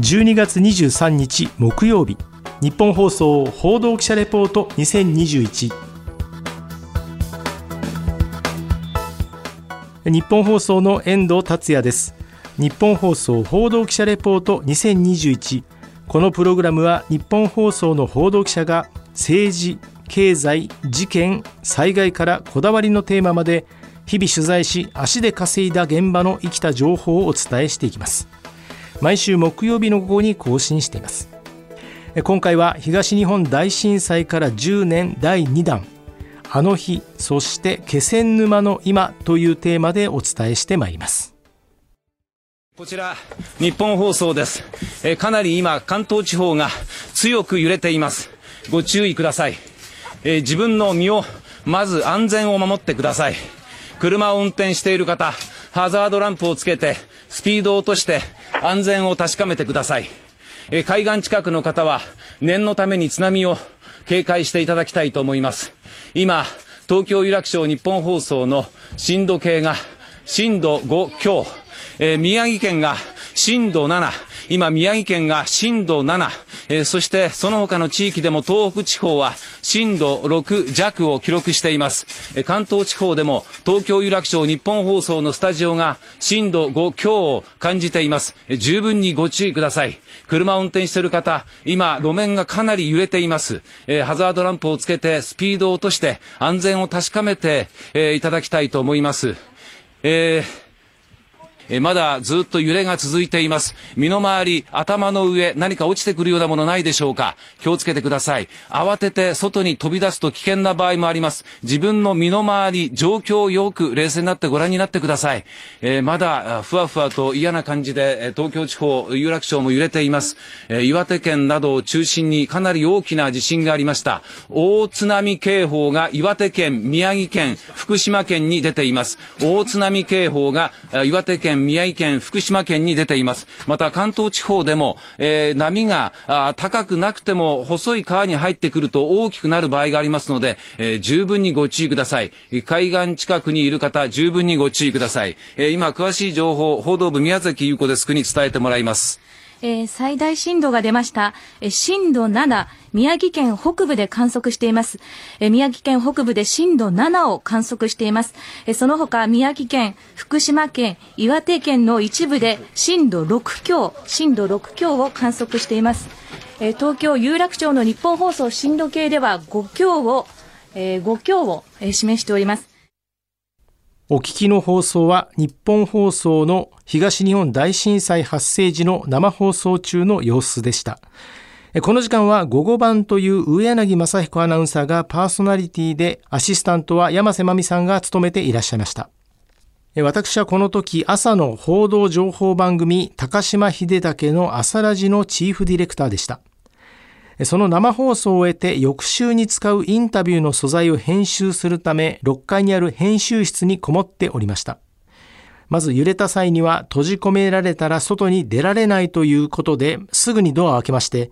12月23日木曜日。日本放送報道記者レポート2021日本放送の遠藤達也です。日本放送報道記者レポート2021このプログラムは日本放送の報道記者が政治経済事件災害からこだわりのテーマまで日々取材し足で稼いだ現場の生きた情報をお伝えしていきます。毎週木曜日の午後に更新しています。今回は東日本大震災から10年第2弾。あの日そして気仙沼の今というテーマでお伝えしてまいります。こちら日本放送です。えかなり今関東地方が強く揺れています。ご注意ください。え自分の身をまず安全を守ってください。車を運転している方ハザードランプをつけてスピードを落として安全を確かめてください。え海岸近くの方は念のために津波を警戒していただきたいと思います。今東京有楽町日本放送の震度計が震度5強。えー、宮城県が震度7、今宮城県が震度7、えー、そしてその他の地域でも東北地方は震度6弱を記録しています。関東地方でも東京有楽町日本放送のスタジオが震度5強を感じています。十分にご注意ください。車を運転している方、今路面がかなり揺れています。え、ハザードランプをつけてスピードを落として安全を確かめて、え、いただきたいと思います。えーえまだずっと揺れが続いています。身の回り、頭の上、何か落ちてくるようなものないでしょうか？気をつけてください。慌てて外に飛び出すと危険な場合もあります。自分の身の回り、状況をよく冷静になってご覧になってください。えー、まだ、ふわふわと嫌な感じで、東京地方、有楽町も揺れています。えー、岩手県などを中心にかなり大きな地震がありました。大津波警報が岩手県、宮城県、福島県に出ています。大津波警報が岩手県、宮城県、福島県に出ています。また関東地方でも、えー、波が高くなくても細い川に入ってくると大きくなる場合がありますので、えー、十分にご注意ください。海岸近くにいる方、十分にご注意ください。えー、今、詳しい情報、報道部宮崎優子デスクに伝えてもらいます。えー、最大震度が出ました。えー、震度7、宮城県北部で観測しています。えー、宮城県北部で震度7を観測しています。えー、その他、宮城県、福島県、岩手県の一部で震度6強、震度6強を観測しています。えー、東京有楽町の日本放送震度計では5強を、えー、5強を、えー、示しております。お聞きの放送は日本放送の東日本大震災発生時の生放送中の様子でした。この時間は午後版という上柳正彦アナウンサーがパーソナリティでアシスタントは山瀬まみさんが務めていらっしゃいました。私はこの時朝の報道情報番組高島秀武の朝ラジのチーフディレクターでした。その生放送を終えて翌週に使うインタビューの素材を編集するため6階にある編集室にこもっておりました。まず揺れた際には閉じ込められたら外に出られないということですぐにドアを開けまして、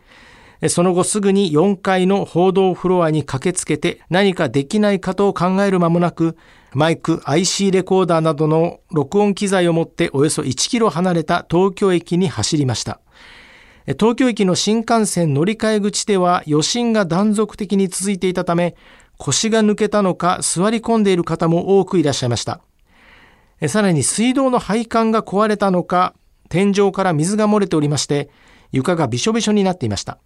その後すぐに4階の報道フロアに駆けつけて何かできないかと考える間もなく、マイク、IC レコーダーなどの録音機材を持っておよそ1キロ離れた東京駅に走りました。東京駅の新幹線乗り換え口では余震が断続的に続いていたため、腰が抜けたのか座り込んでいる方も多くいらっしゃいました。さらに水道の配管が壊れたのか、天井から水が漏れておりまして、床がびしょびしょになっていました。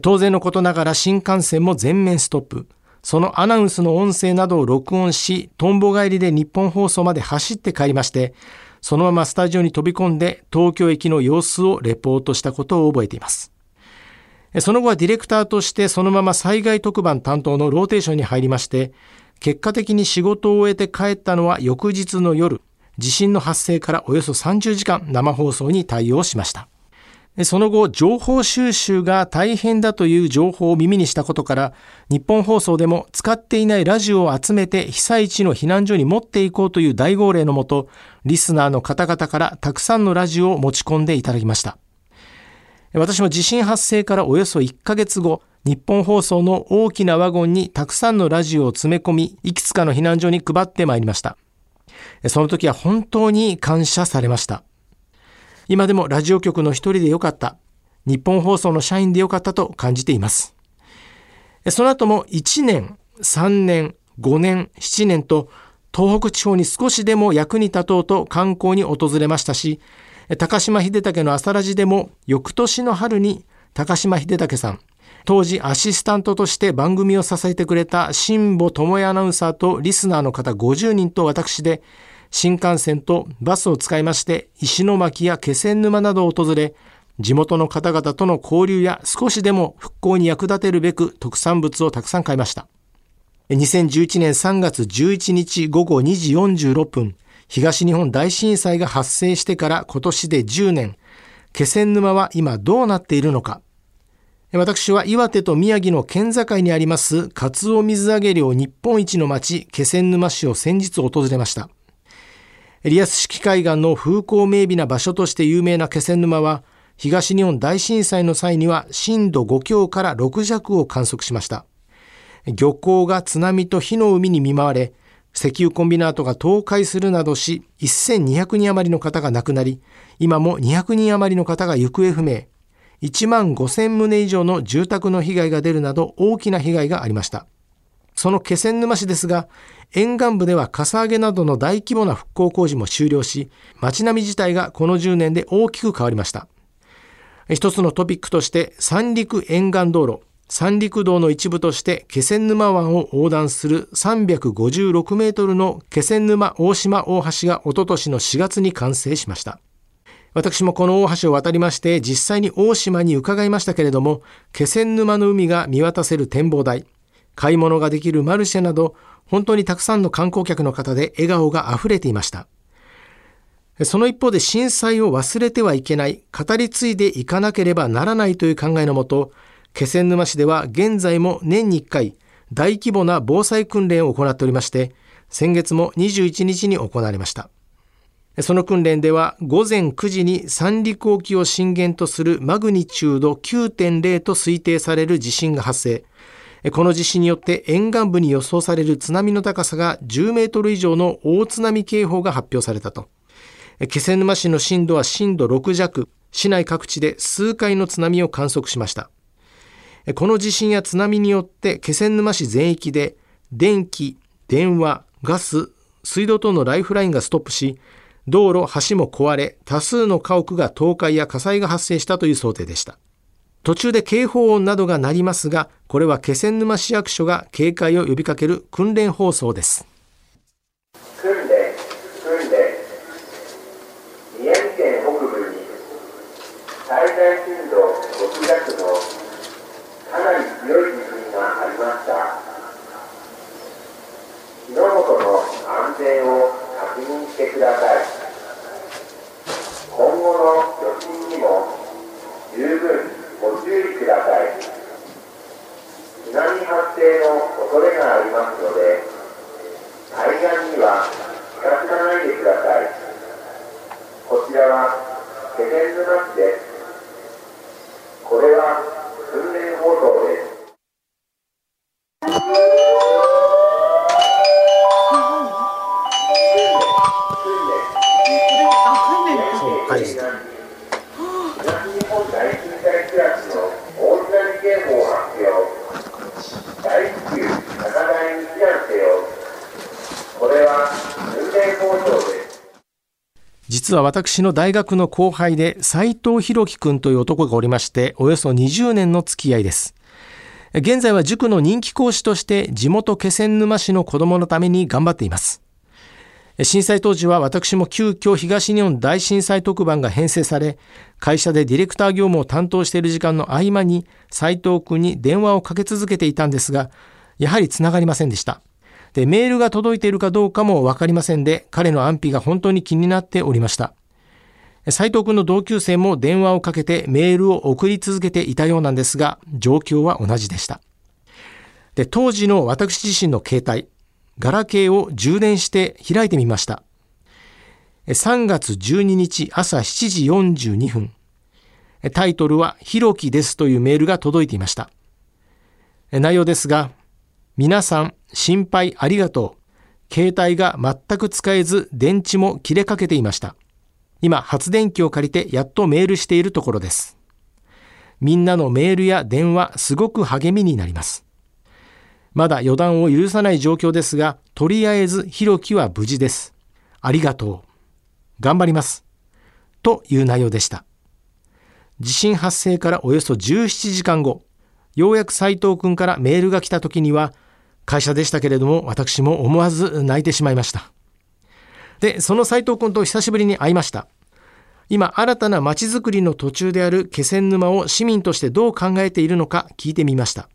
当然のことながら新幹線も全面ストップ。そのアナウンスの音声などを録音し、トンボ帰りで日本放送まで走って帰りまして、そのままスタジオに飛び込んで東京駅の様子をレポートしたことを覚えています。その後はディレクターとしてそのまま災害特番担当のローテーションに入りまして、結果的に仕事を終えて帰ったのは翌日の夜、地震の発生からおよそ30時間生放送に対応しました。その後、情報収集が大変だという情報を耳にしたことから、日本放送でも使っていないラジオを集めて被災地の避難所に持っていこうという大号令のもと、リスナーの方々からたくさんのラジオを持ち込んでいただきました。私も地震発生からおよそ1ヶ月後、日本放送の大きなワゴンにたくさんのラジオを詰め込み、いくつかの避難所に配ってまいりました。その時は本当に感謝されました。今でもラジオ局の一人でよかった。日本放送の社員でよかったと感じています。その後も1年、3年、5年、7年と東北地方に少しでも役に立とうと観光に訪れましたし、高島秀武の朝ラジでも翌年の春に高島秀武さん、当時アシスタントとして番組を支えてくれた辛坊智也アナウンサーとリスナーの方50人と私で新幹線とバスを使いまして石巻や気仙沼などを訪れ地元の方々との交流や少しでも復興に役立てるべく特産物をたくさん買いました。2011年3月11日午後2時46分、東日本大震災が発生してから今年で10年、気仙沼は今どうなっているのか。私は岩手と宮城の県境にありますカツオ水揚げ量日本一の町気仙沼市を先日訪れました。エリアス式海岸の風光明媚な場所として有名な気仙沼は、東日本大震災の際には震度5強から6弱を観測しました。漁港が津波と火の海に見舞われ、石油コンビナートが倒壊するなどし、1200人余りの方が亡くなり、今も200人余りの方が行方不明、1万5000棟以上の住宅の被害が出るなど大きな被害がありました。その気仙沼市ですが、沿岸部ではかさ上げなどの大規模な復興工事も終了し、街並み自体がこの10年で大きく変わりました。一つのトピックとして三陸沿岸道路、三陸道の一部として気仙沼湾を横断する356メートルの気仙沼大島大橋がおととしの4月に完成しました。私もこの大橋を渡りまして実際に大島に伺いましたけれども、気仙沼の海が見渡せる展望台、買い物ができるマルシェなど、本当にたくさんの観光客の方で笑顔が溢れていました。その一方で震災を忘れてはいけない、語り継いでいかなければならないという考えのもと、気仙沼市では現在も年に1回、大規模な防災訓練を行っておりまして、先月も21日に行われました。その訓練では午前9時に三陸沖を震源とするマグニチュード9.0と推定される地震が発生。この地震によって沿岸部に予想される津波の高さが10メートル以上の大津波警報が発表されたと。気仙沼市の震度は震度6弱、市内各地で数回の津波を観測しました。この地震や津波によって気仙沼市全域で電気、電話、ガス、水道等のライフラインがストップし、道路、橋も壊れ、多数の家屋が倒壊や火災が発生したという想定でした。途中で警報音などが鳴りますが、これは気仙沼市役所が警戒を呼びかける訓練放送です。最大震度6弱のかなり強い地震がありました火の元の安全を確認してください今後の余震にも十分ご注意ください津波発生の恐れがありますので海岸には実は私の大学の後輩で斉藤博樹くんという男がおりまして、およそ20年の付き合いです。現在は塾の人気講師として地元気仙沼市の子供のために頑張っています。震災当時は私も急遽東日本大震災特番が編成され、会社でディレクター業務を担当している時間の合間に斉藤くんに電話をかけ続けていたんですが、やはり繋がりませんでした。で、メールが届いているかどうかもわかりませんで、彼の安否が本当に気になっておりました。斉藤君の同級生も電話をかけてメールを送り続けていたようなんですが、状況は同じでした。で、当時の私自身の携帯、ガラケーを充電して開いてみました。3月12日朝7時42分。タイトルは、ひろきですというメールが届いていました。内容ですが、皆さん心配ありがとう。携帯が全く使えず電池も切れかけていました。今発電機を借りてやっとメールしているところです。みんなのメールや電話すごく励みになります。まだ予断を許さない状況ですが、とりあえずひろきは無事です。ありがとう。頑張ります。という内容でした。地震発生からおよそ17時間後、ようやく斉藤くんからメールが来た時には、会社でしたけれども、私も思わず泣いてしまいました。で、その斉藤君と久しぶりに会いました。今、新たな街づくりの途中である気仙沼を市民としてどう考えているのか聞いてみました。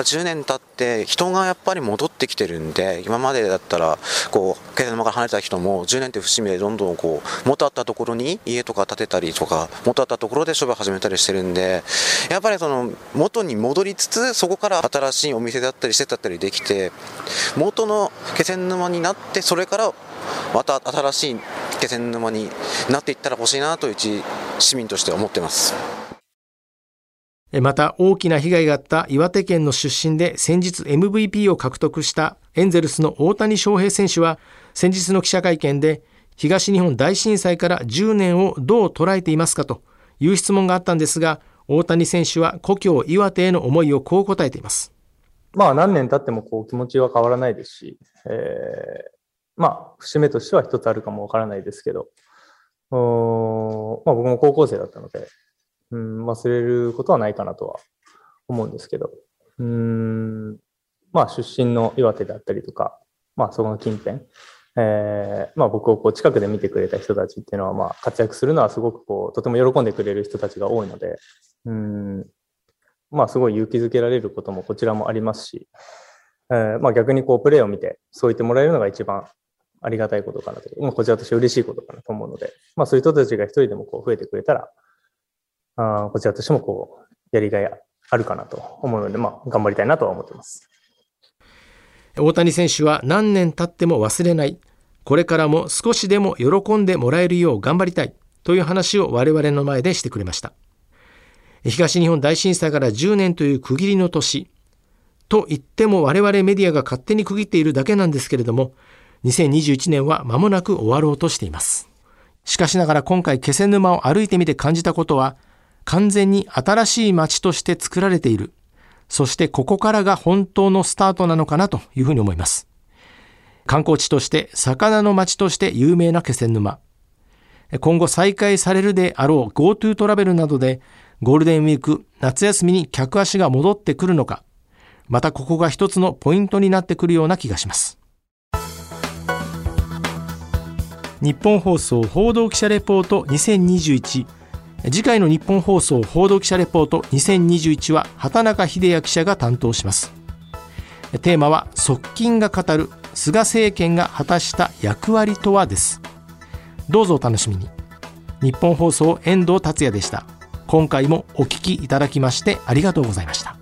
10年経って人がやっぱり戻ってきてるんで今までだったらこう気仙沼から離れた人も10年って節目でどんどんこう元あったところに家とか建てたりとか元あったところで商売始めたりしてるんでやっぱりその元に戻りつつそこから新しいお店だったり施設だったりできて元の気仙沼になってそれからまた新しい気仙沼になっていったらほしいなと一市民として思ってます。また大きな被害があった岩手県の出身で先日 MVP を獲得したエンゼルスの大谷翔平選手は先日の記者会見で東日本大震災から10年をどう捉えていますかという質問があったんですが大谷選手は故郷岩手への思いをこう答えています。まあ何年経ってもこう気持ちは変わらないですし、えー、まあ節目としては一つあるかもわからないですけど、まあ僕も高校生だったので、うん、忘れることはないかなとは思うんですけど、うん、まあ出身の岩手であったりとか、まあそこの近辺、えー、まあ僕をこう近くで見てくれた人たちっていうのは、まあ活躍するのはすごくこう、とても喜んでくれる人たちが多いので、うん、まあすごい勇気づけられることもこちらもありますし、えー、まあ逆にこうプレーを見てそう言ってもらえるのが一番ありがたいことかなと、まあこちらとして嬉しいことかなと思うので、まあそういう人たちが一人でもこう増えてくれたら、あこちらとしてもこうやりがいあるかなと思うので、まあ、頑張りたいなとは思ってます。大谷選手は何年経っても忘れない。これからも少しでも喜んでもらえるよう頑張りたい。という話を我々の前でしてくれました。東日本大震災から10年という区切りの年。と言っても我々メディアが勝手に区切っているだけなんですけれども2021年は間もなく終わろうとしています。しかしながら今回気仙沼を歩いてみて感じたことは完全に新しい街として作られている。そしてここからが本当のスタートなのかなというふうに思います。観光地として魚の街として有名な気仙沼。今後再開されるであろう GoTo トラベルなどでゴールデンウィーク、夏休みに客足が戻ってくるのか、またここが一つのポイントになってくるような気がします。日本放送報道記者レポート2021次回の日本放送報道記者レポート2021は畑中秀也記者が担当します。テーマは側近が語る菅政権が果たした役割とはです。どうぞお楽しみに。日本放送遠藤達也でした。今回もお聞きいただきましてありがとうございました。